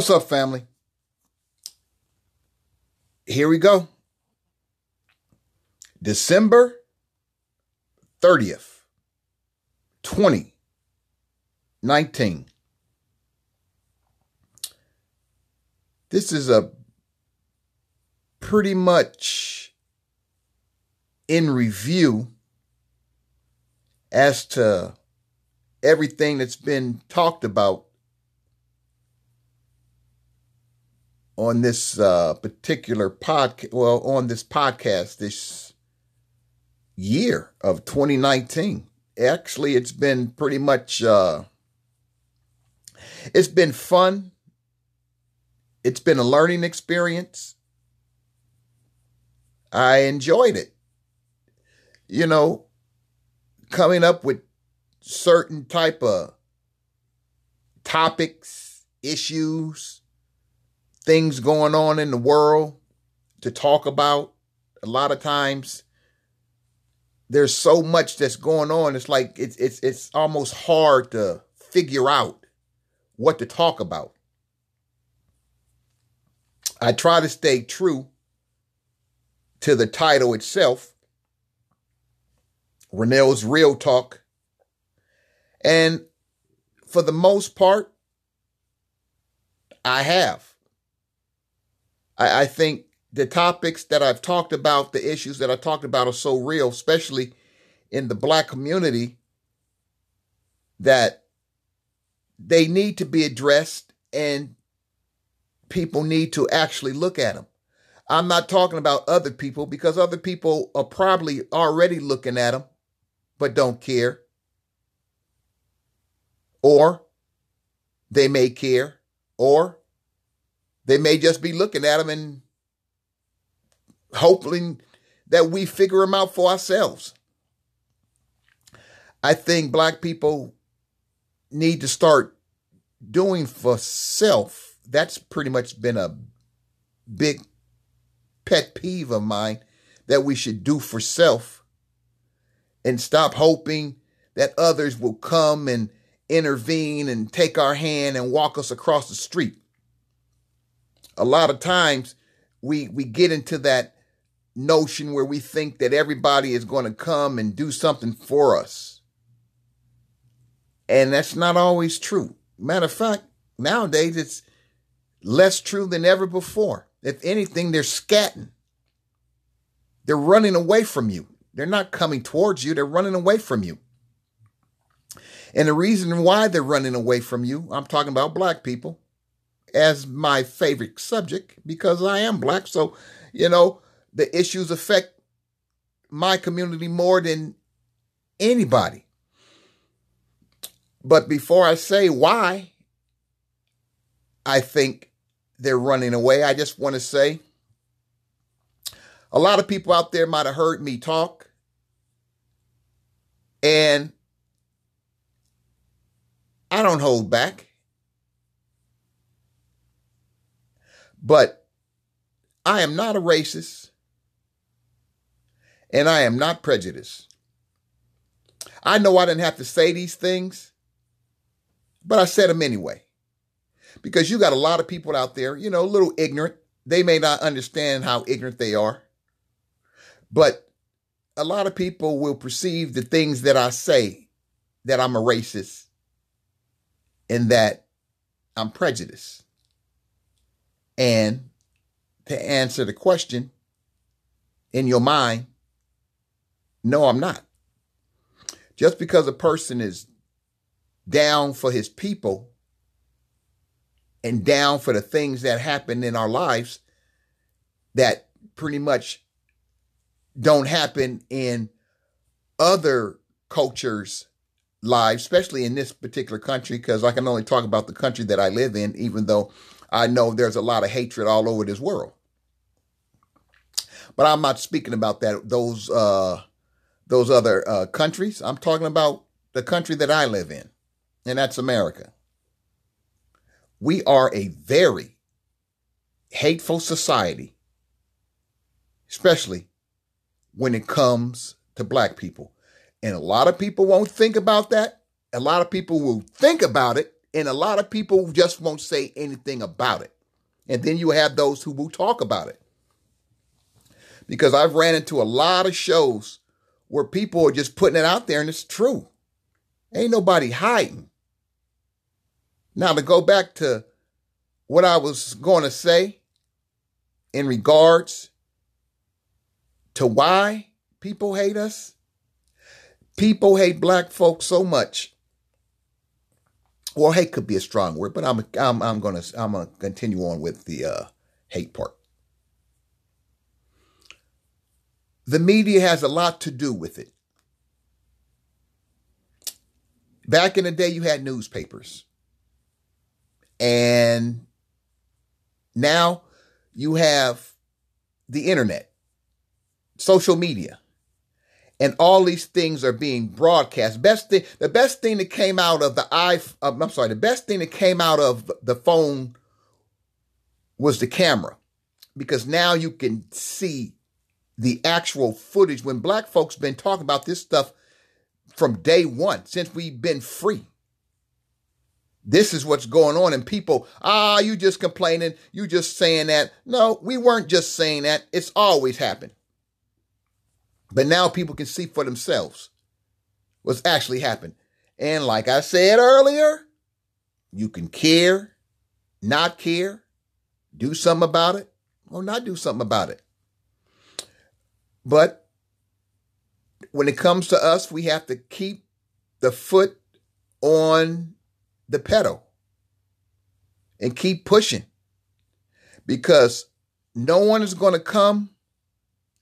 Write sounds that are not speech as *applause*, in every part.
What's up, family? Here we go. December 30th, 2019. This is a pretty much in review as to everything that's been talked about on this uh, particular podcast, well, on this podcast this year of 2019. Actually, it's been pretty much, uh, it's been fun. It's been a learning experience. I enjoyed it. You know, coming up with certain type of topics, issues, things going on in the world to talk about. A lot of times there's so much that's going on. It's like it's it's it's almost hard to figure out what to talk about. I try to stay true to the title itself, Renell's Real Talk. And for the most part, I have. I, I think the topics that I've talked about, the issues that I talked about are so real, especially in the black community, that they need to be addressed and people need to actually look at them. I'm not talking about other people because other people are probably already looking at them but don't care. Or they may care, or they may just be looking at them and hoping that we figure them out for ourselves. I think black people need to start doing for self. That's pretty much been a big pet peeve of mine that we should do for self and stop hoping that others will come and intervene and take our hand and walk us across the street a lot of times we we get into that notion where we think that everybody is going to come and do something for us. And that's not always true. Matter of fact, nowadays it's less true than ever before. If anything, they're scatting. They're running away from you. They're not coming towards you, they're running away from you. And the reason why they're running away from you, I'm talking about black people, as my favorite subject because I am black. So, you know, the issues affect my community more than anybody. But before I say why I think they're running away, I just want to say a lot of people out there might have heard me talk. And I don't hold back. But I am not a racist and I am not prejudiced. I know I didn't have to say these things, but I said them anyway. Because you got a lot of people out there, you know, a little ignorant. They may not understand how ignorant they are. But a lot of people will perceive the things that I say that I'm a racist and that I'm prejudiced. And to answer the question in your mind, no, I'm not. Just because a person is down for his people and down for the things that happen in our lives that pretty much don't happen in other cultures' lives, especially in this particular country, because I can only talk about the country that I live in, even though I know there's a lot of hatred all over this world. But I'm not speaking about that those uh, those other uh, countries. I'm talking about the country that I live in, and that's America. We are a very hateful society, especially when it comes to black people. And a lot of people won't think about that. A lot of people will think about it and a lot of people just won't say anything about it. And then you have those who will talk about it. Because I've ran into a lot of shows where people are just putting it out there and it's true. Ain't nobody hiding. Now, to go back to what I was going to say in regards to why people hate us, people hate black folks so much. Well, hate could be a strong word, but I'm I'm I'm gonna I'm gonna continue on with the uh, hate part. The media has a lot to do with it. Back in the day, you had newspapers. And now you have the internet, social media, and all these things are being broadcast. Best thing, the best thing that came out of the i, I'm sorry, the best thing that came out of the phone was the camera, because now you can see the actual footage. When black folks been talking about this stuff from day one, since we've been free. This is what's going on. And people, ah, you just complaining. You just saying that. No, we weren't just saying that. It's always happened. But now people can see for themselves what's actually happened. And like I said earlier, you can care, not care, do something about it, or not do something about it. But when it comes to us, we have to keep the foot on the pedal and keep pushing because no one is going to come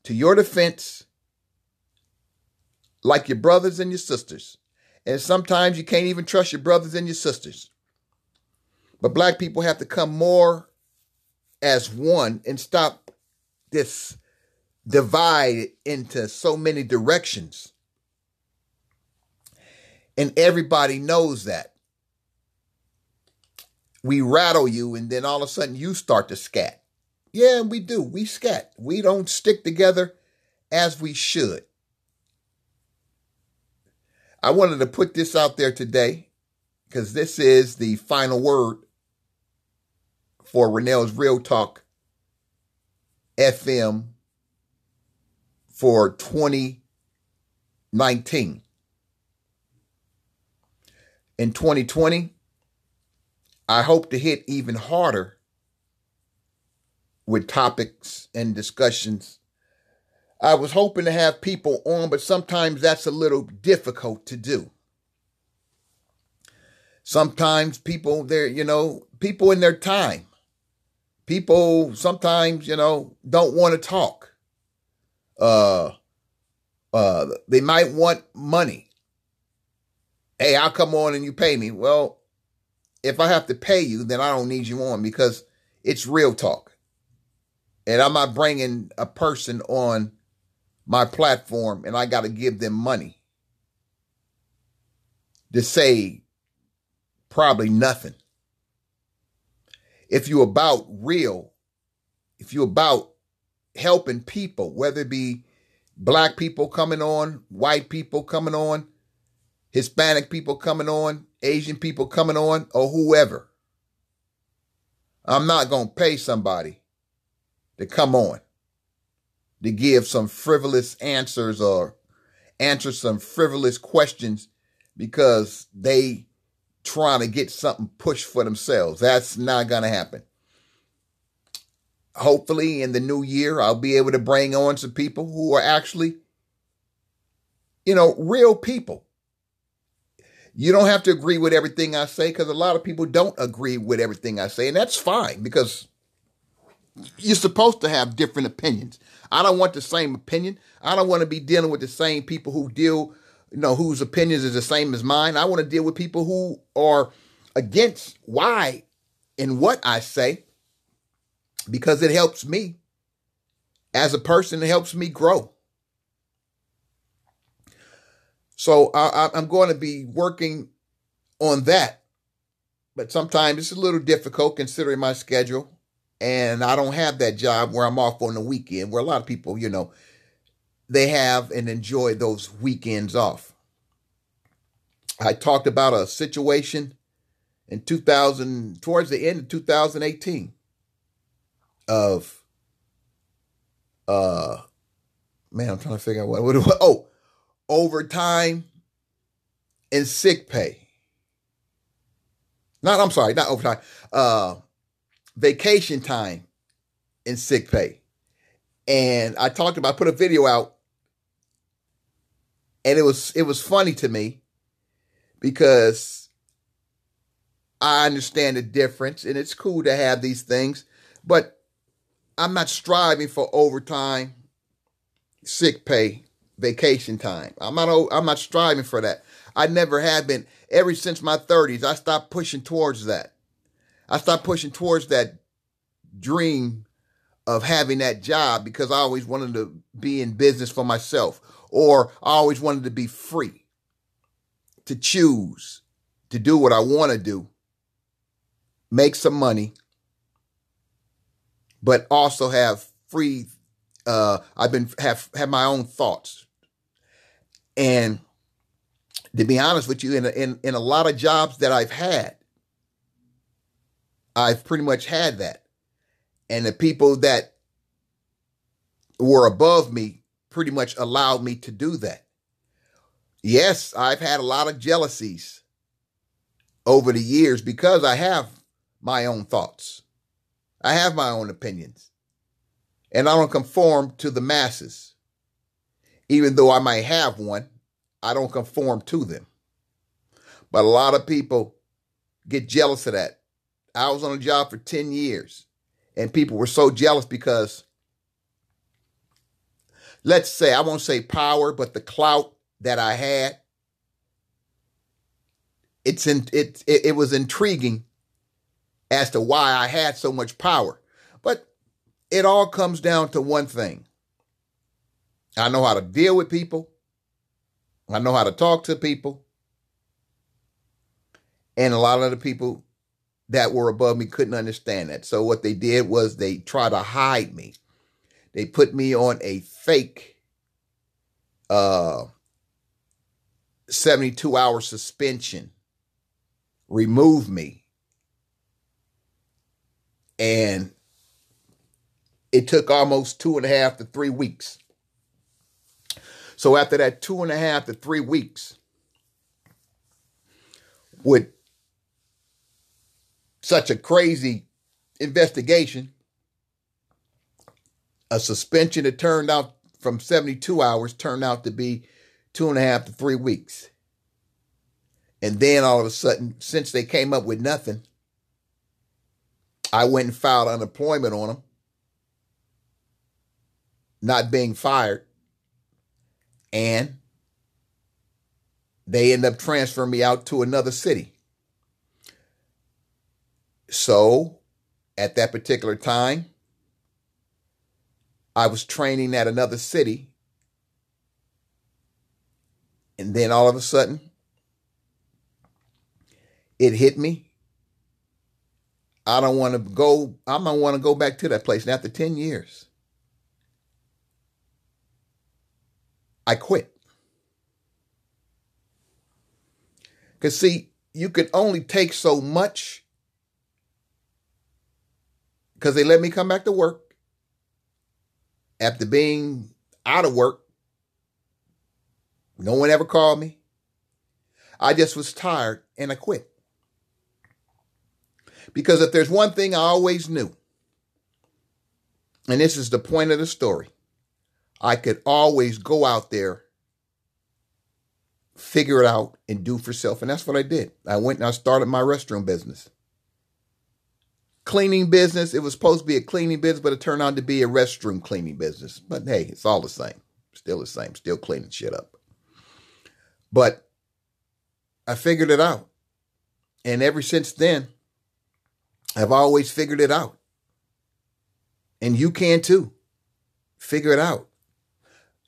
to your defense like your brothers and your sisters. And sometimes you can't even trust your brothers and your sisters. But black people have to come more as one and stop this divide into so many directions. And everybody knows that we rattle you and then all of a sudden you start to scat. Yeah, we do. We scat. We don't stick together as we should. I wanted to put this out there today because this is the final word for Renell's Real Talk FM for 2019. In 2020, I hope to hit even harder with topics and discussions. I was hoping to have people on, but sometimes that's a little difficult to do. Sometimes people, they're, you know, people in their time. People sometimes, you know, don't want to talk. Uh, uh, they might want money. Hey, I'll come on and you pay me. Well, if I have to pay you, then I don't need you on because it's real talk. And I'm not bringing a person on my platform and I got to give them money to say probably nothing. If you're about real, if you're about helping people, whether it be black people coming on, white people coming on, Hispanic people coming on, Asian people coming on, or whoever. I'm not going to pay somebody to come on to give some frivolous answers or answer some frivolous questions because they trying to get something pushed for themselves. That's not going to happen. Hopefully in the new year, I'll be able to bring on some people who are actually, you know, real people you don't have to agree with everything I say because a lot of people don't agree with everything I say, and that's fine because you're supposed to have different opinions. I don't want the same opinion. I don't want to be dealing with the same people who deal, you know, whose opinions is the same as mine. I want to deal with people who are against why and what I say because it helps me as a person, it helps me grow. So I, I'm going to be working on that. But sometimes it's a little difficult considering my schedule. And I don't have that job where I'm off on the weekend, where a lot of people, you know, they have and enjoy those weekends off. I talked about a situation in 2000, towards the end of 2018 of, uh, man, I'm trying to figure out what, what was. Oh, overtime and sick pay. Not, I'm sorry, not overtime, uh, vacation time and sick pay. And I talked about, I put a video out and it was, it was funny to me because I understand the difference and it's cool to have these things, but I'm not striving for overtime, sick pay, vacation time. I'm not I'm not striving for that. I never have been. Ever since my 30s, I stopped pushing towards that. I stopped pushing towards that dream of having that job because I always wanted to be in business for myself or I always wanted to be free to choose to do what I want to do, make some money, but also have free. Uh, I've been have have my own thoughts, and to be honest with you, in a, in in a lot of jobs that I've had, I've pretty much had that, and the people that were above me pretty much allowed me to do that. Yes, I've had a lot of jealousies over the years because I have my own thoughts. I have my own opinions. And I don't conform to the masses. Even though I might have one, I don't conform to them. But a lot of people get jealous of that. I was on a job for 10 years and people were so jealous because let's say, I won't say power, but the clout that I had, it's in, it, it, it was intriguing as to why I had so much power. But it all comes down to one thing. I know how to deal with people. I know how to talk to people. And a lot of the people that were above me couldn't understand that. So what they did was they tried to hide me. They put me on a fake uh 72 hour suspension, remove me. And it took almost two and a half to three weeks. So after that two and a half to three weeks, with such a crazy investigation, a suspension that turned out from 72 hours turned out to be two and a half to three weeks. And then all of a sudden, since they came up with nothing, I went and filed unemployment on them, not being fired. And they end up transferring me out to another city. So at that particular time, I was training at another city and then all of a sudden, it hit me. I don't want to go, I don't want to go back to that place. And after 10 years, I quit. Because, see, you can only take so much because they let me come back to work after being out of work no one ever called me. I just was tired and I quit. Because if there's one thing I always knew, and this is the point of the story, I could always go out there, figure it out, and do for self. And that's what I did. I went and I started my restroom business. Cleaning business. It was supposed to be a cleaning business, but it turned out to be a restroom cleaning business. But hey, it's all the same. Still the same. Still cleaning shit up. But I figured it out. And ever since then, I've always figured it out. And you can too. Figure it out.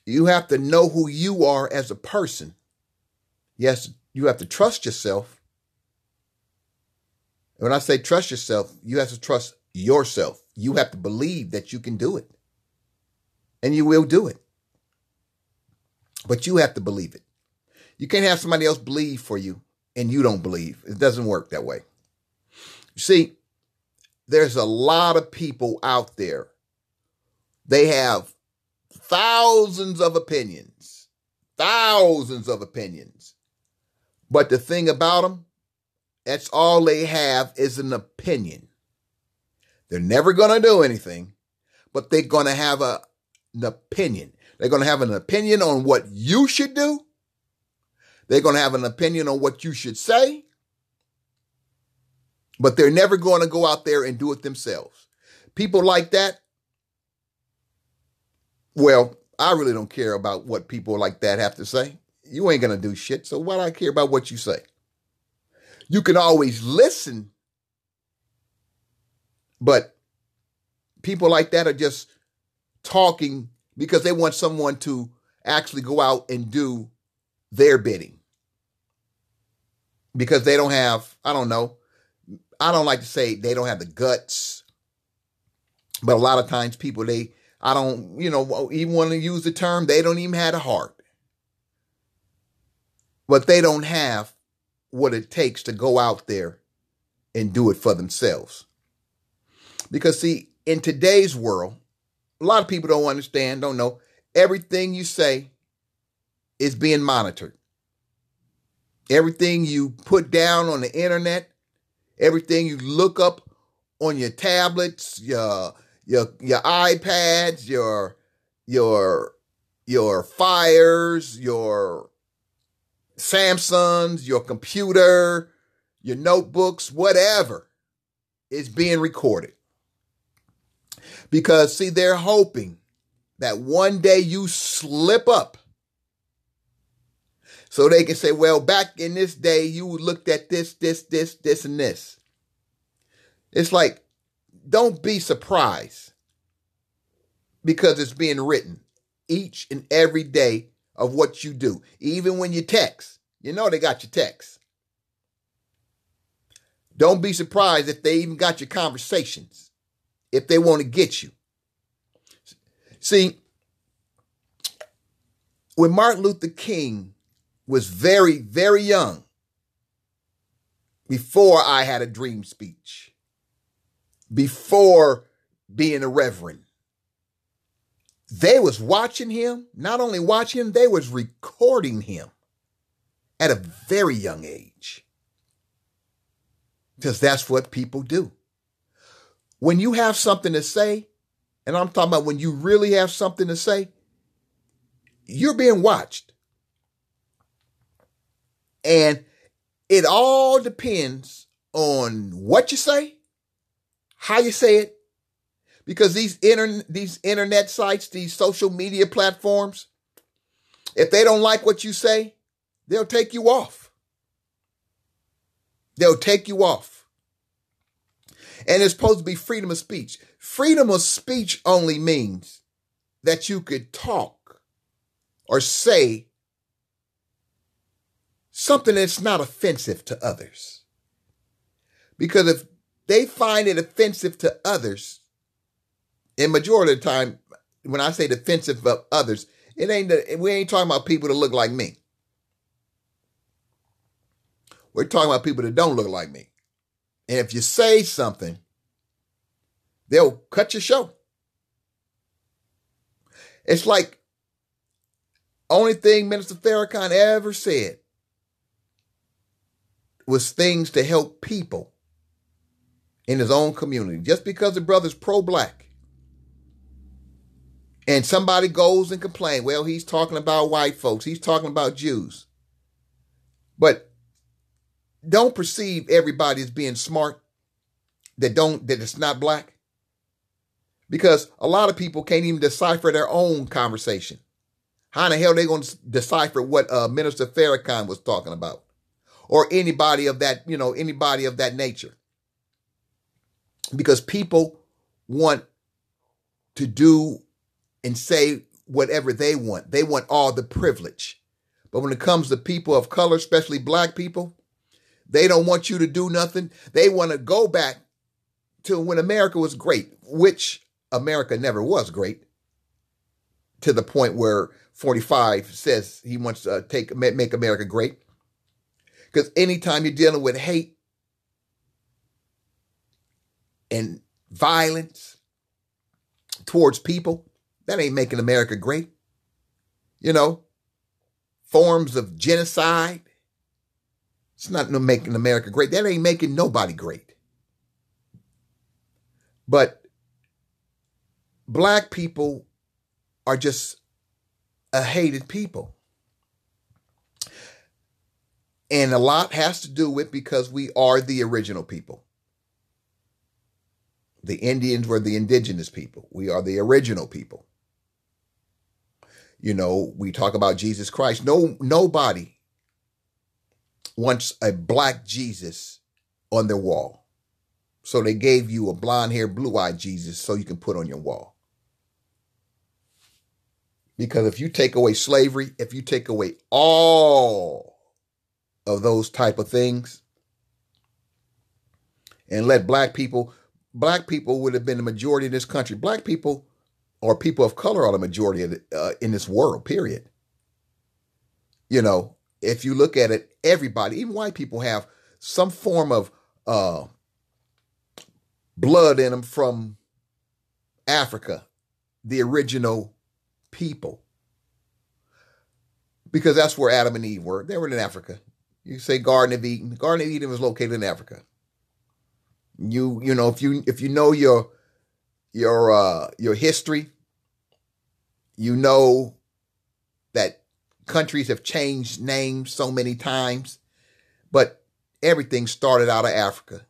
You have to know who you are as a person. Yes, you have to trust yourself. When I say trust yourself, you have to trust yourself. You have to believe that you can do it. And you will do it. But you have to believe it. You can't have somebody else believe for you and you don't believe. It doesn't work that way. You See, there's a lot of people out there. They have thousands of opinions, thousands of opinions. But the thing about them, that's all they have is an opinion. They're never going to do anything, but they're going to have a, an opinion. They're going to have an opinion on what you should do. They're going to have an opinion on what you should say, but they're never going to go out there and do it themselves. People like that, well, I really don't care about what people like that have to say. You ain't going to do shit, so why do I care about what you say? You can always listen, but people like that are just talking because they want someone to actually go out and do their bidding. Because they don't have, I don't know, I don't like to say they don't have the guts, but a lot of times people, they, I don't, you know, even want to use the term, they don't even have a heart. But they don't have what it takes to go out there and do it for themselves. Because, see, in today's world, a lot of people don't understand, don't know, everything you say is being monitored. Everything you put down on the internet, everything you look up on your tablets, your your your iPads, your your your fires, your Samsungs, your computer, your notebooks, whatever is being recorded. Because, see, they're hoping that one day you slip up so they can say, well, back in this day, you looked at this, this, this, this, and this. It's like, don't be surprised because it's being written each and every day of what you do. Even when you text, you know they got your text. Don't be surprised if they even got your conversations, if they want to get you. See, when Martin Luther King was very, very young, before I had a dream speech, before being a reverend, they was watching him, not only watching him, they was recording him at a very young age. Because that's what people do. When you have something to say, and I'm talking about when you really have something to say, you're being watched. And it all depends on what you say, how you say it, because these inter- these internet sites, these social media platforms, if they don't like what you say, they'll take you off. They'll take you off. And it's supposed to be freedom of speech. Freedom of speech only means that you could talk or say something that's not offensive to others. Because if they find it offensive to others, in majority of the time, when I say defensive of others, it ain't we ain't talking about people that look like me. We're talking about people that don't look like me. And if you say something, they'll cut your show. It's like only thing Minister Farrakhan ever said was things to help people in his own community. Just because the brother's pro-black and somebody goes and complains, well, he's talking about white folks, he's talking about Jews. But don't perceive everybody as being smart that don't that it's not black. Because a lot of people can't even decipher their own conversation. How in the hell are they going to decipher what uh, Minister Farrakhan was talking about? Or anybody of that, you know, anybody of that nature. Because people want to do and say whatever they want. They want all the privilege. But when it comes to people of color, especially black people, they don't want you to do nothing. They want to go back to when America was great, which America never was great, to the point where 45 says he wants to take make America great. Because anytime you're dealing with hate, and violence towards people. That ain't making America great. You know, forms of genocide. It's not making America great. That ain't making nobody great. But black people are just a hated people. And a lot has to do with because we are the original people. The Indians were the indigenous people. We are the original people. You know, we talk about Jesus Christ. No, nobody wants a black Jesus on their wall. So they gave you a blonde haired, blue eyed Jesus so you can put on your wall. Because if you take away slavery, if you take away all of those type of things and let black people black people would have been the majority in this country black people or people of color are the majority the, uh, in this world period you know if you look at it everybody even white people have some form of uh, blood in them from africa the original people because that's where adam and eve were they were in africa you say Garden of Eden. Garden of Eden was located in Africa. You you know if you if you know your your uh your history, you know countries have changed names so many times, but everything started out of Africa.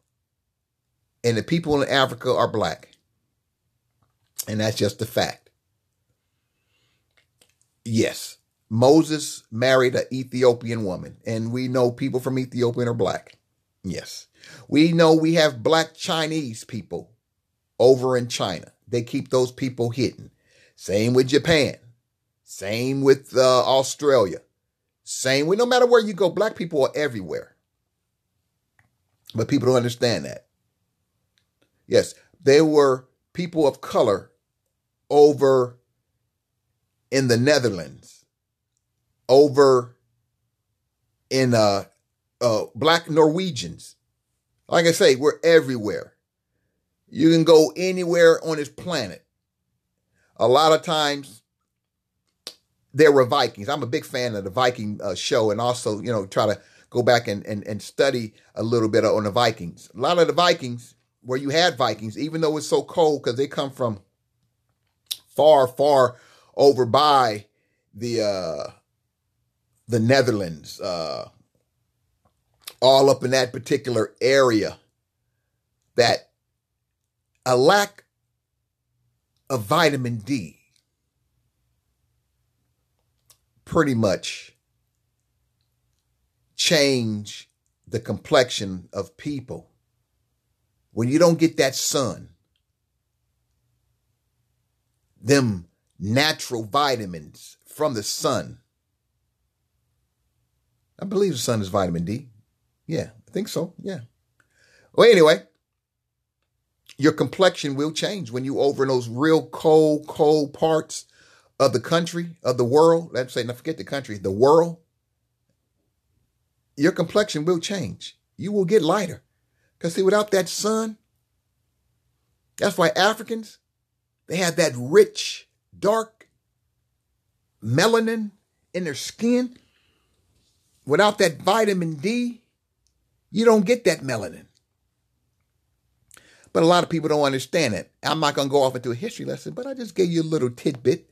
And the people in Africa are black. And that's just a fact. Yes. Moses married an Ethiopian woman, and we know people from Ethiopia are black. Yes. We know we have black Chinese people over in China. They keep those people hidden. Same with Japan. Same with uh, Australia. Same with no matter where you go, black people are everywhere. But people don't understand that. Yes, there were people of color over in the Netherlands over in uh, uh, black Norwegians. Like I say, we're everywhere. You can go anywhere on this planet. A lot of times, there were Vikings. I'm a big fan of the Viking uh, show and also, you know, try to go back and, and, and study a little bit on the Vikings. A lot of the Vikings, where you had Vikings, even though it's so cold because they come from far, far over by the uh, the Netherlands, uh, all up in that particular area, that a lack of vitamin D pretty much change the complexion of people. When you don't get that sun, them natural vitamins from the sun I believe the sun is vitamin D. Yeah, I think so. Yeah. Well, anyway, your complexion will change when you over in those real cold, cold parts of the country, of the world. Let's say, now forget the country, the world. Your complexion will change. You will get lighter. Because, see, without that sun, that's why Africans, they have that rich, dark melanin in their skin Without that vitamin D, you don't get that melanin. But a lot of people don't understand it. I'm not going to go off into a history lesson, but I just gave you a little tidbit.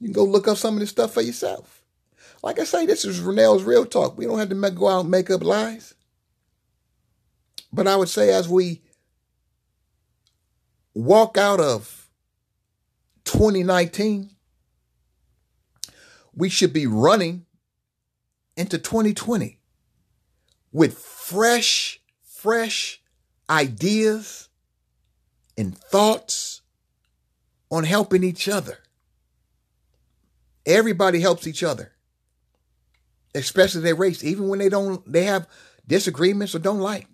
You can go look up some of this stuff for yourself. Like I say, this is Renell's Real Talk. We don't have to go out and make up lies. But I would say as we walk out of 2019, we should be running into 2020 with fresh, fresh ideas and thoughts on helping each other. Everybody helps each other, especially their race, even when they don't, they have disagreements or don't like.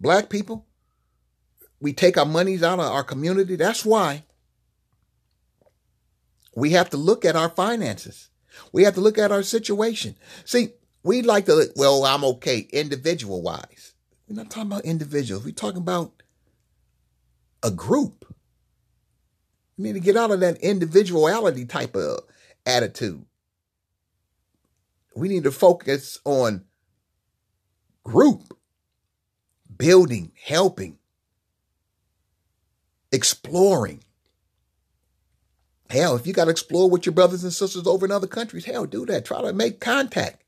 Black people, we take our monies out of our community. That's why we have to look at our finances. We have to look at our situation. See, we like to, well, I'm okay individual wise. We're not talking about individuals. We're talking about a group. We need to get out of that individuality type of attitude. We need to focus on group, building, helping, exploring. Hell, if you got to explore with your brothers and sisters over in other countries, hell, do that. Try to make contact.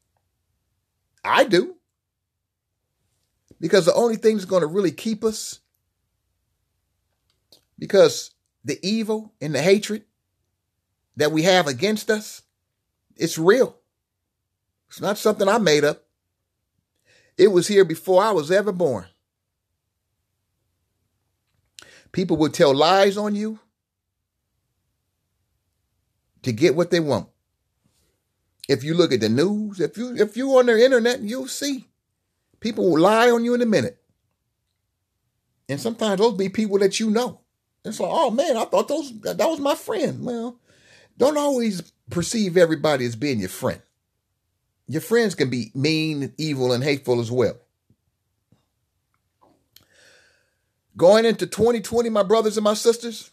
I do. Because the only thing that's going to really keep us, because the evil and the hatred that we have against us, it's real. It's not something I made up. It was here before I was ever born. People will tell lies on you to get what they want. If you look at the news, if you if you on the internet, you'll see people will lie on you in a minute. And sometimes those be people that you know. It's like, oh man, I thought those that was my friend. Well, don't always perceive everybody as being your friend. Your friends can be mean, evil, and hateful as well. Going into 2020, my brothers and my sisters,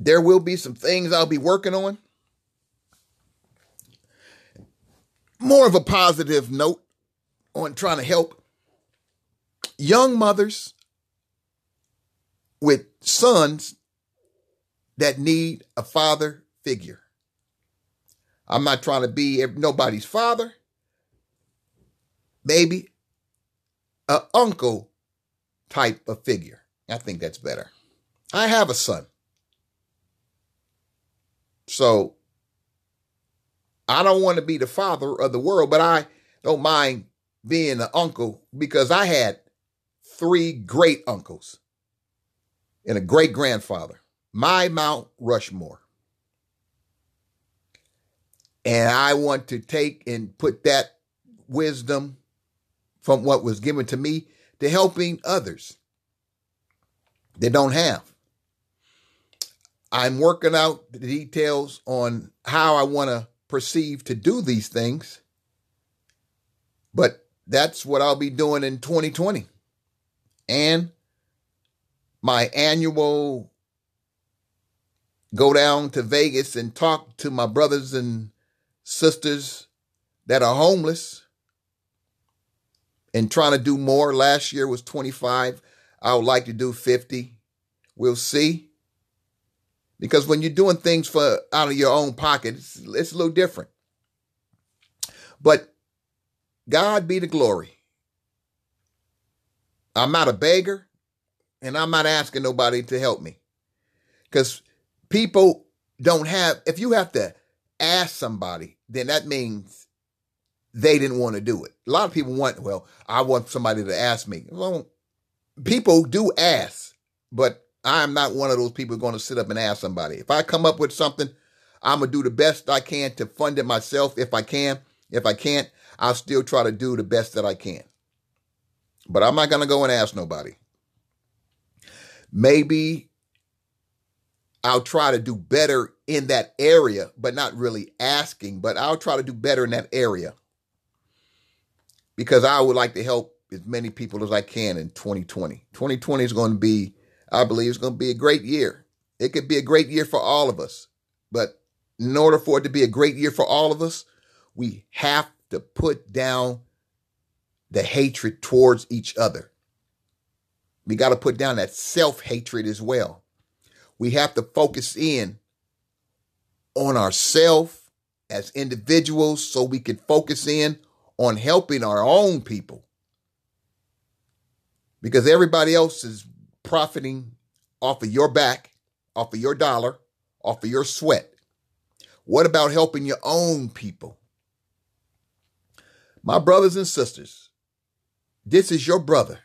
there will be some things I'll be working on. More of a positive note on trying to help young mothers with sons that need a father figure. I'm not trying to be nobody's father. Maybe a uncle type of figure. I think that's better. I have a son. So I don't want to be the father of the world, but I don't mind being an uncle because I had three great uncles and a great grandfather, my Mount Rushmore. And I want to take and put that wisdom from what was given to me to helping others that don't have. I'm working out the details on how I want to perceive to do these things. But that's what I'll be doing in 2020. And my annual go down to Vegas and talk to my brothers and sisters that are homeless and trying to do more. Last year was 25. I would like to do 50. We'll see. Because when you're doing things for out of your own pocket, it's, it's a little different. But God be the glory. I'm not a beggar and I'm not asking nobody to help me. Because people don't have, if you have to ask somebody, then that means they didn't want to do it. A lot of people want, well, I want somebody to ask me. Well, people do ask, but I'm not one of those people going to sit up and ask somebody. If I come up with something, I'm going to do the best I can to fund it myself if I can. If I can't, I'll still try to do the best that I can. But I'm not going to go and ask nobody. Maybe I'll try to do better in that area, but not really asking, but I'll try to do better in that area because I would like to help as many people as I can in 2020. 2020 is going to be, I believe, it's going to be a great year. It could be a great year for all of us. But in order for it to be a great year for all of us, we have to put down the hatred towards each other. We got to put down that self hatred as well. We have to focus in on ourselves as individuals so we can focus in on helping our own people. Because everybody else is profiting off of your back, off of your dollar, off of your sweat. What about helping your own people? My brothers and sisters, this is your brother.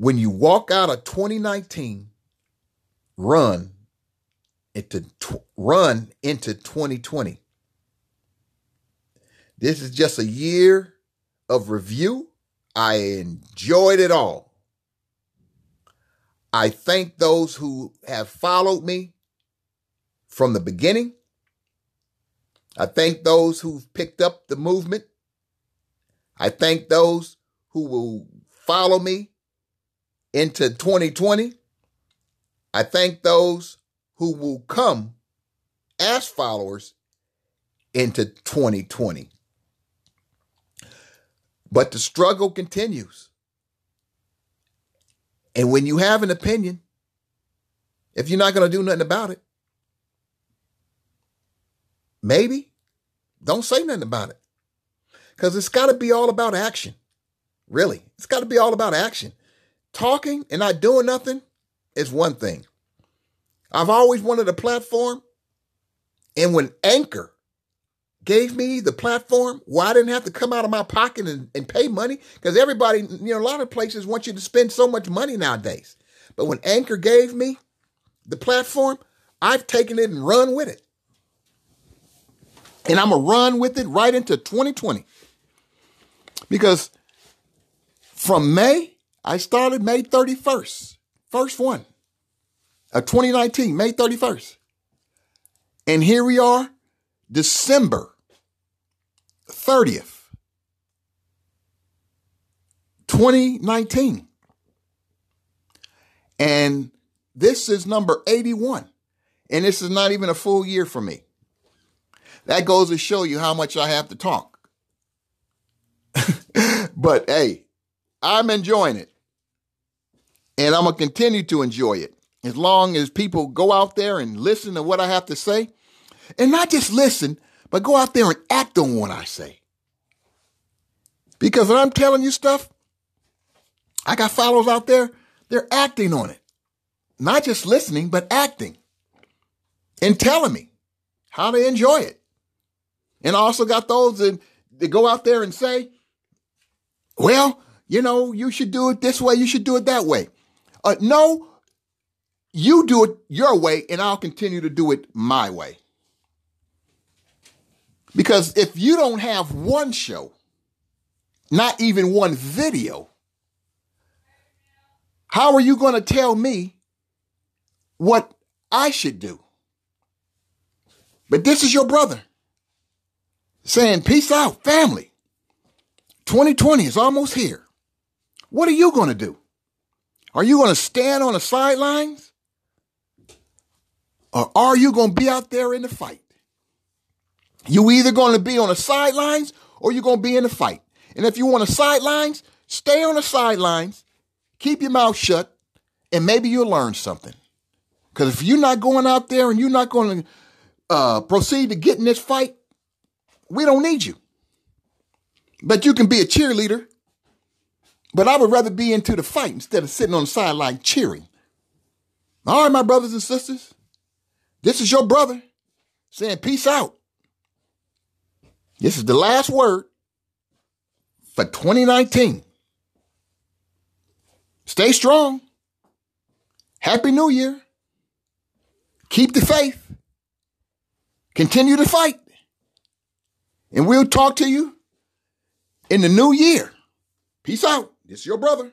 When you walk out of 2019, run into run into 2020. This is just a year of review. I enjoyed it all. I thank those who have followed me from the beginning. I thank those who've picked up the movement. I thank those who will follow me into 2020. I thank those who will come as followers into 2020. But the struggle continues. And when you have an opinion, if you're not going to do nothing about it, maybe don't say nothing about it. Because it's got to be all about action. Really. It's got to be all about action. Talking and not doing nothing is one thing. I've always wanted a platform. And when Anchor gave me the platform where I didn't have to come out of my pocket and, and pay money, because everybody, you know, a lot of places want you to spend so much money nowadays. But when Anchor gave me the platform, I've taken it and run with it. And I'm going to run with it right into 2020. Because from May, I started May 31st, first one of 2019, May 31st. And here we are, December 30th, 2019. And this is number 81. And this is not even a full year for me. That goes to show you how much I have to talk. *laughs* but hey, I'm enjoying it. And I'm going to continue to enjoy it as long as people go out there and listen to what I have to say. And not just listen, but go out there and act on what I say. Because when I'm telling you stuff, I got followers out there, they're acting on it. Not just listening, but acting and telling me how to enjoy it. And I also got those that, that go out there and say, well, you know, you should do it this way, you should do it that way. Uh, no, you do it your way, and I'll continue to do it my way. Because if you don't have one show, not even one video, how are you going to tell me what I should do? But this is your brother saying, Peace out, family. 2020 is almost here. What are you going to do? Are you going to stand on the sidelines? Or are you going to be out there in the fight? You either going to be on the sidelines or you're going to be in the fight. And if you want the sidelines, stay on the sidelines, keep your mouth shut, and maybe you'll learn something. Because if you're not going out there and you're not going to uh, proceed to get in this fight, we don't need you. But you can be a cheerleader. But I would rather be into the fight instead of sitting on the sideline cheering. All right, my brothers and sisters, this is your brother saying peace out. This is the last word for 2019. Stay strong. Happy New Year. Keep the faith. Continue to fight. And we'll talk to you in the new year. Peace out. Is your brother.